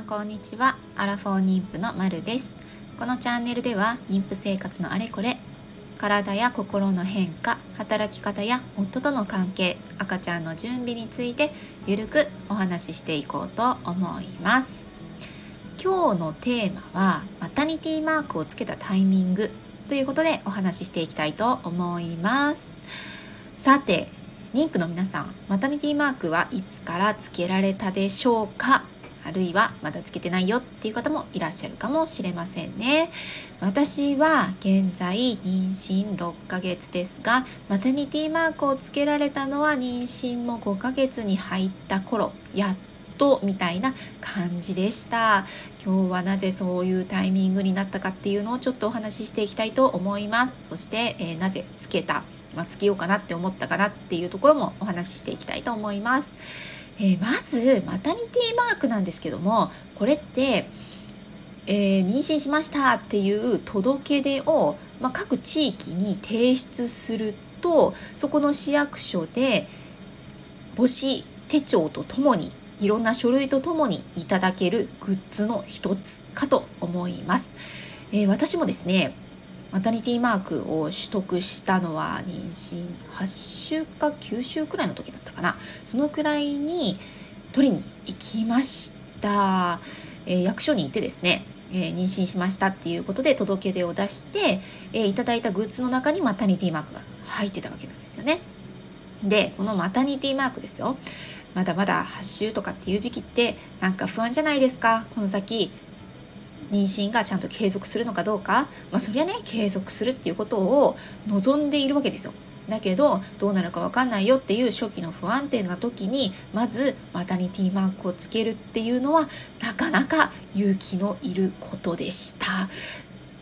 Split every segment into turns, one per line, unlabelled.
んこんにちは。アラフォー妊婦のまるです。このチャンネルでは妊婦生活のあれこれ体や心の変化働き方や夫との関係赤ちゃんの準備についてゆるくお話ししていこうと思います。今日のテーマはマタニティマークをつけたタイミングということでお話ししていきたいと思います。さて妊婦の皆さんマタニティマークはいつからつけられたでしょうか？あるいはまだつけてないよっていう方もいらっしゃるかもしれませんね。私は現在妊娠6ヶ月ですが、マタニティマークをつけられたのは妊娠も5ヶ月に入った頃、やっとみたいな感じでした。今日はなぜそういうタイミングになったかっていうのをちょっとお話ししていきたいと思います。そして、えー、なぜつけたまあ、つけようかなって思ったかなっていうところもお話ししていきたいと思います。えー、まず、マタニティマークなんですけども、これって、えー、妊娠しましたっていう届け出を、まあ、各地域に提出すると、そこの市役所で母子手帳とともにいろんな書類とともにいただけるグッズの一つかと思います。えー、私もですね、マタニティマークを取得したのは妊娠8週か9週くらいの時だったかなそのくらいに取りに行きました、えー、役所にいてですねえー、妊娠しましたっていうことで届け出を出して、えー、いただいたグッズの中にマタニティマークが入ってたわけなんですよね。で、このマタニティマークですよ。まだまだ8週とかっていう時期ってなんか不安じゃないですか？この先妊娠がちゃんと継続するのかどうか、まあ、そりゃね継続するっていうことを望んでいるわけですよ。だけどどうなるか分かんないよっていう初期の不安定な時にまずマタニティマークをつけるっていうのはなかなか勇気のいることでした。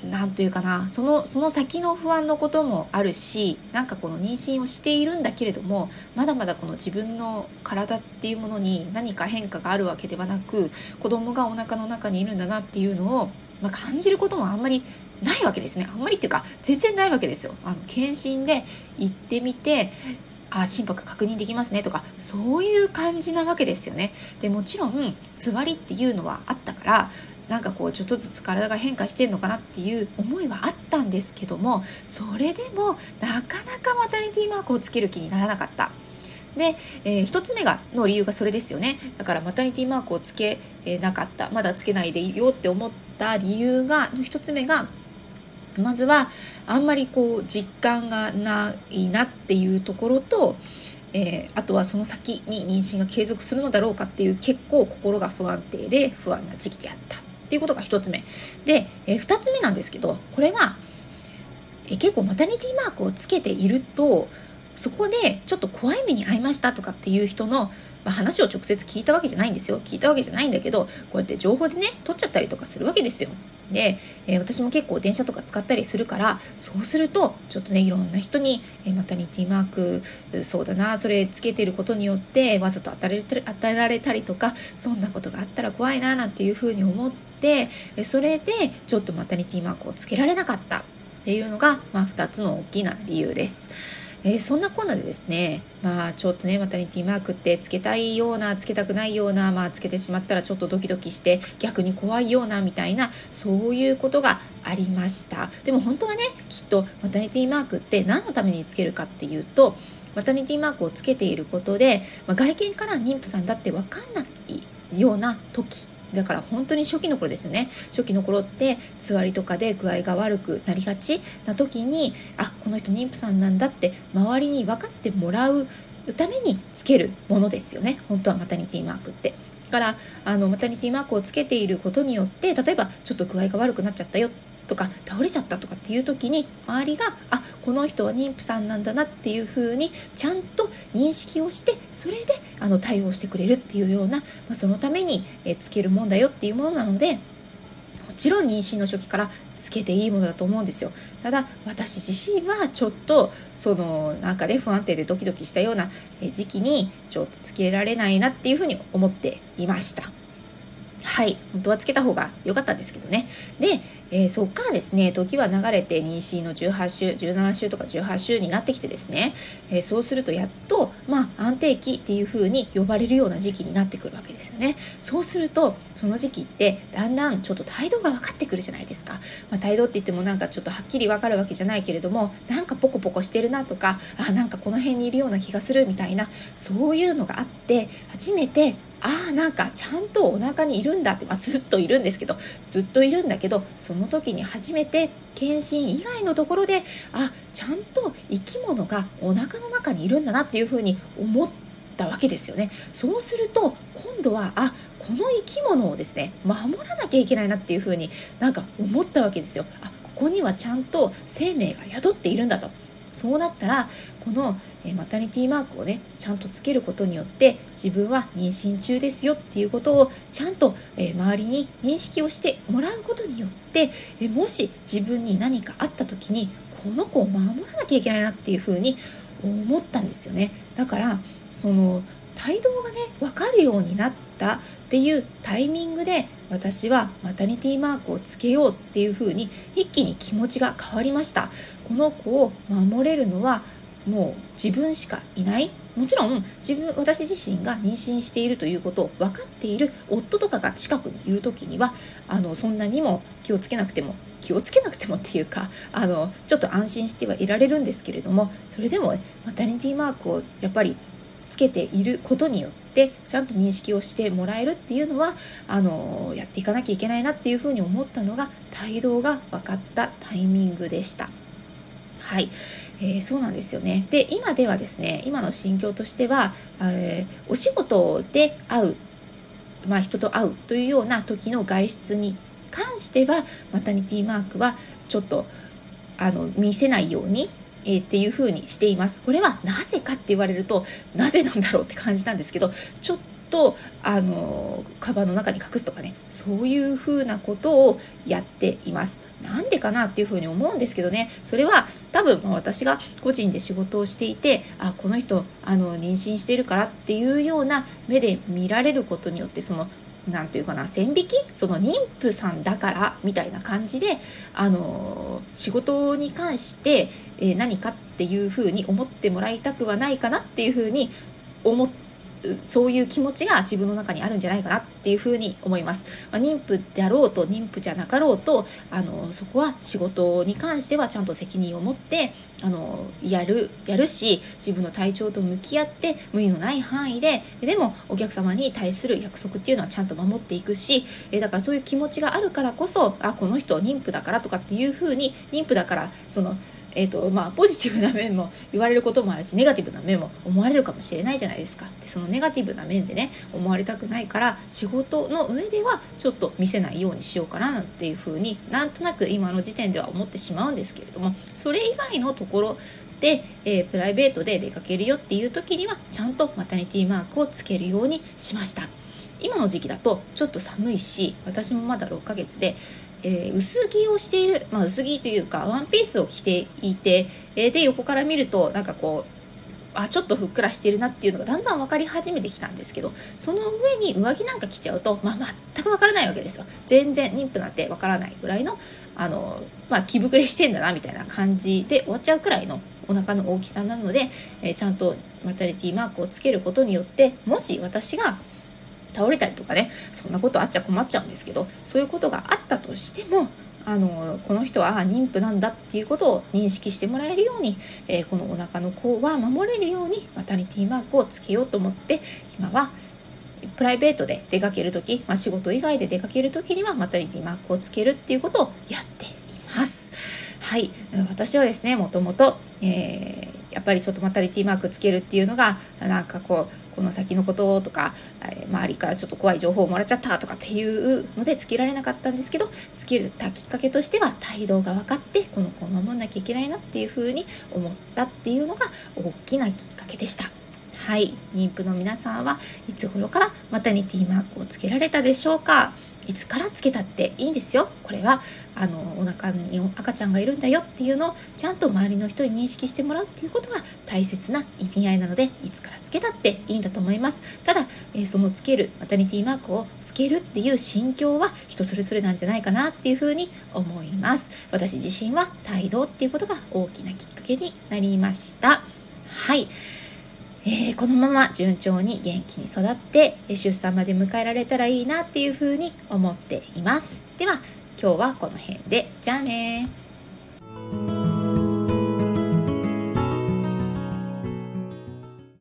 なんというかなそのその先の不安のこともあるしなんかこの妊娠をしているんだけれどもまだまだこの自分の体っていうものに何か変化があるわけではなく子供がお腹の中にいるんだなっていうのを、まあ、感じることもあんまりないわけですねあんまりっていうか全然ないわけですよ。あの検診で行ってみてあ心拍確認できますねとかそういう感じなわけですよね。でもちろん座りっていうのはあったからなんかこうちょっとずつ体が変化してんのかなっていう思いはあったんですけどもそれでもなかなかマタニティマークをつける気にならなかった。で、えー、1つ目がの理由がそれですよね。だからマタニティマークをつけなかった。まだつけないでいいよって思った理由がの1つ目がまずはあんまりこう実感がないなっていうところと、えー、あとはその先に妊娠が継続するのだろうかっていう結構心が不安定で不安な時期であった。っていうことが1つ目。で、え、2つ目なんですけど、これは、え、結構マタニティマークをつけていると、そこでちょっと怖い目に遭いましたとかっていう人の、まあ、話を直接聞いたわけじゃないんですよ。聞いたわけじゃないんだけど、こうやって情報でね、取っちゃったりとかするわけですよ。で、えー、私も結構電車とか使ったりするからそうするとちょっとねいろんな人に、えー、マタニティマークそうだなそれつけてることによってわざと与え与えられたりとかそんなことがあったら怖いななんていうふうに思ってそれでちょっとマタニティマークをつけられなかったっていうのが、まあ、2つの大きな理由です。えー、そんなコーナーでですね、まあちょっとね、マタニティマークってつけたいような、つけたくないような、まあつけてしまったらちょっとドキドキして逆に怖いようなみたいな、そういうことがありました。でも本当はね、きっとマタニティマークって何のためにつけるかっていうと、マタニティマークをつけていることで、まあ、外見から妊婦さんだってわかんないような時だから本当に初期の頃ですね初期の頃ってつわりとかで具合が悪くなりがちな時にあこの人妊婦さんなんだって周りに分かってもらうためにつけるものですよね本当はマタニティマークって。からあのマタニティマークをつけていることによって例えばちょっと具合が悪くなっちゃったよとか倒れちゃったとかっていう時に周りがあこの人は妊婦さんなんだなっていう風にちゃんと認識をしてそれであの対応してくれるっていうような、まあ、そのためにえつけるもんだよっていうものなのでもちろん妊娠の初期からつけていいものだと思うんですよ。ただ私自身はちょっとそのなんかね不安定でドキドキしたような時期にちょっとつけられないなっていうふうに思っていました。はい。本当はつけた方が良かったんですけどね。で、えー、そっからですね、時は流れて妊娠の18週、17週とか18週になってきてですね、えー、そうするとやっと、まあ、安定期っていう風に呼ばれるような時期になってくるわけですよね。そうすると、その時期って、だんだんちょっと態度が分かってくるじゃないですか。まあ、態度って言ってもなんかちょっとはっきり分かるわけじゃないけれども、なんかポコポコしてるなとか、あ、なんかこの辺にいるような気がするみたいな、そういうのがあって、初めてああなんかちゃんとお腹にいるんだって、まあ、ずっといるんですけどずっといるんだけどその時に初めて検診以外のところであちゃんと生き物がお腹の中にいるんだなっていうふうに思ったわけですよね。そうすると今度はあこの生き物をですね守らなきゃいけないなっていうふうになんか思ったわけですよ。あここにはちゃんと生命が宿っているんだと。そうなったらこのマタニティマークをねちゃんとつけることによって自分は妊娠中ですよっていうことをちゃんと周りに認識をしてもらうことによってもし自分に何かあった時にこの子を守らなきゃいけないなっていうふうに思ったんですよね。だからその帯同がね分かるようになったっていうタイミングで私はマタニティマークをつけようっていう風に一気に気持ちが変わりました。この子を守れるのはもう自分しかいない。もちろん自分私自身が妊娠しているということを分かっている夫とかが近くにいる時にはあのそんなにも気をつけなくても気をつけなくてもっていうかあのちょっと安心してはいられるんですけれどもそれでもマタニティマークをやっぱりつけていることによってちゃんと認識をしてもらえるっていうのはあのやっていかなきゃいけないなっていうふうに思ったのが帯同が分かったタイミングでした。はい、えー、そうなんですよね。で、今ではですね、今の心境としては、えー、お仕事で会う、まあ、人と会うというような時の外出に関しては、マタニティマークはちょっとあの見せないようにえー、っていう風にしています。これはなぜかって言われると、なぜなんだろうって感じなんですけど、ちょっと、あの、カバンの中に隠すとかね、そういう風なことをやっています。なんでかなっていう風に思うんですけどね、それは多分、まあ、私が個人で仕事をしていて、あ、この人、あの、妊娠しているからっていうような目で見られることによって、その、なんていうかな線引き？その妊婦さんだからみたいな感じであの仕事に関して、え、何かっていうふうに思ってもらいたくはないかなっていうふうに思ってそういう気持ちが自分の中にあるんじゃないかなっていうふうに思います。まあ、妊婦であろうと妊婦じゃなかろうとあのそこは仕事に関してはちゃんと責任を持ってあのやるやるし自分の体調と向き合って無理のない範囲ででもお客様に対する約束っていうのはちゃんと守っていくしえだからそういう気持ちがあるからこそあこの人妊婦だからとかっていうふうに妊婦だからそのえーとまあ、ポジティブな面も言われることもあるしネガティブな面も思われるかもしれないじゃないですか。でそのネガティブな面でね思われたくないから仕事の上ではちょっと見せないようにしようかななんていうふうになんとなく今の時点では思ってしまうんですけれどもそれ以外のところで、えー、プライベートで出かけるよっていう時にはちゃんとマタニティマークをつけるようにしました。今の時期だとちょっと寒いし私もまだ6ヶ月でえー、薄着をしている、まあ、薄着というかワンピースを着ていて、えー、で横から見るとなんかこうあちょっとふっくらしてるなっていうのがだんだん分かり始めてきたんですけどその上に上着なんか着ちゃうと、まあ、全く分からないわけですよ。全然妊婦なんて分からないぐらいのあの、まあ、着膨れしてんだなみたいな感じで終わっちゃうくらいのお腹の大きさなので、えー、ちゃんとマタリティマークをつけることによってもし私が倒れたりとかねそんなことあっちゃ困っちゃうんですけどそういうことがあったとしてもあのこの人は妊婦なんだっていうことを認識してもらえるように、えー、このお腹の子は守れるようにマタニティマークをつけようと思って今はプライベートで出かける時、まあ、仕事以外で出かける時にはマタニティマークをつけるっていうことをやっています。はい、私はですねもともと、えーやっぱりちょっとマタリティマークつけるっていうのがなんかこうこの先のこととか周りからちょっと怖い情報をもらっちゃったとかっていうのでつけられなかったんですけどつけたきっかけとしては態度が分かってこの子を守んなきゃいけないなっていうふうに思ったっていうのが大きなきっかけでした。はい妊婦の皆さんはいつ頃からマタニティマークをつけられたでしょうか？いつからつけたっていいんですよ。これはあのお腹に赤ちゃんがいるんだよっていうのをちゃんと周りの人に認識してもらうっていうことが大切な意味合いなのでいつからつけたっていいんだと思います。ただ、えー、そのつけるマタニティマークをつけるっていう心境は人それぞれなんじゃないかなっていうふうに思います。私自身は帯同っていうことが大きなきっかけになりました。はい。えー、このまま順調に元気に育って出産まで迎えられたらいいなっていうふうに思っています。では今日はこの辺でじゃあね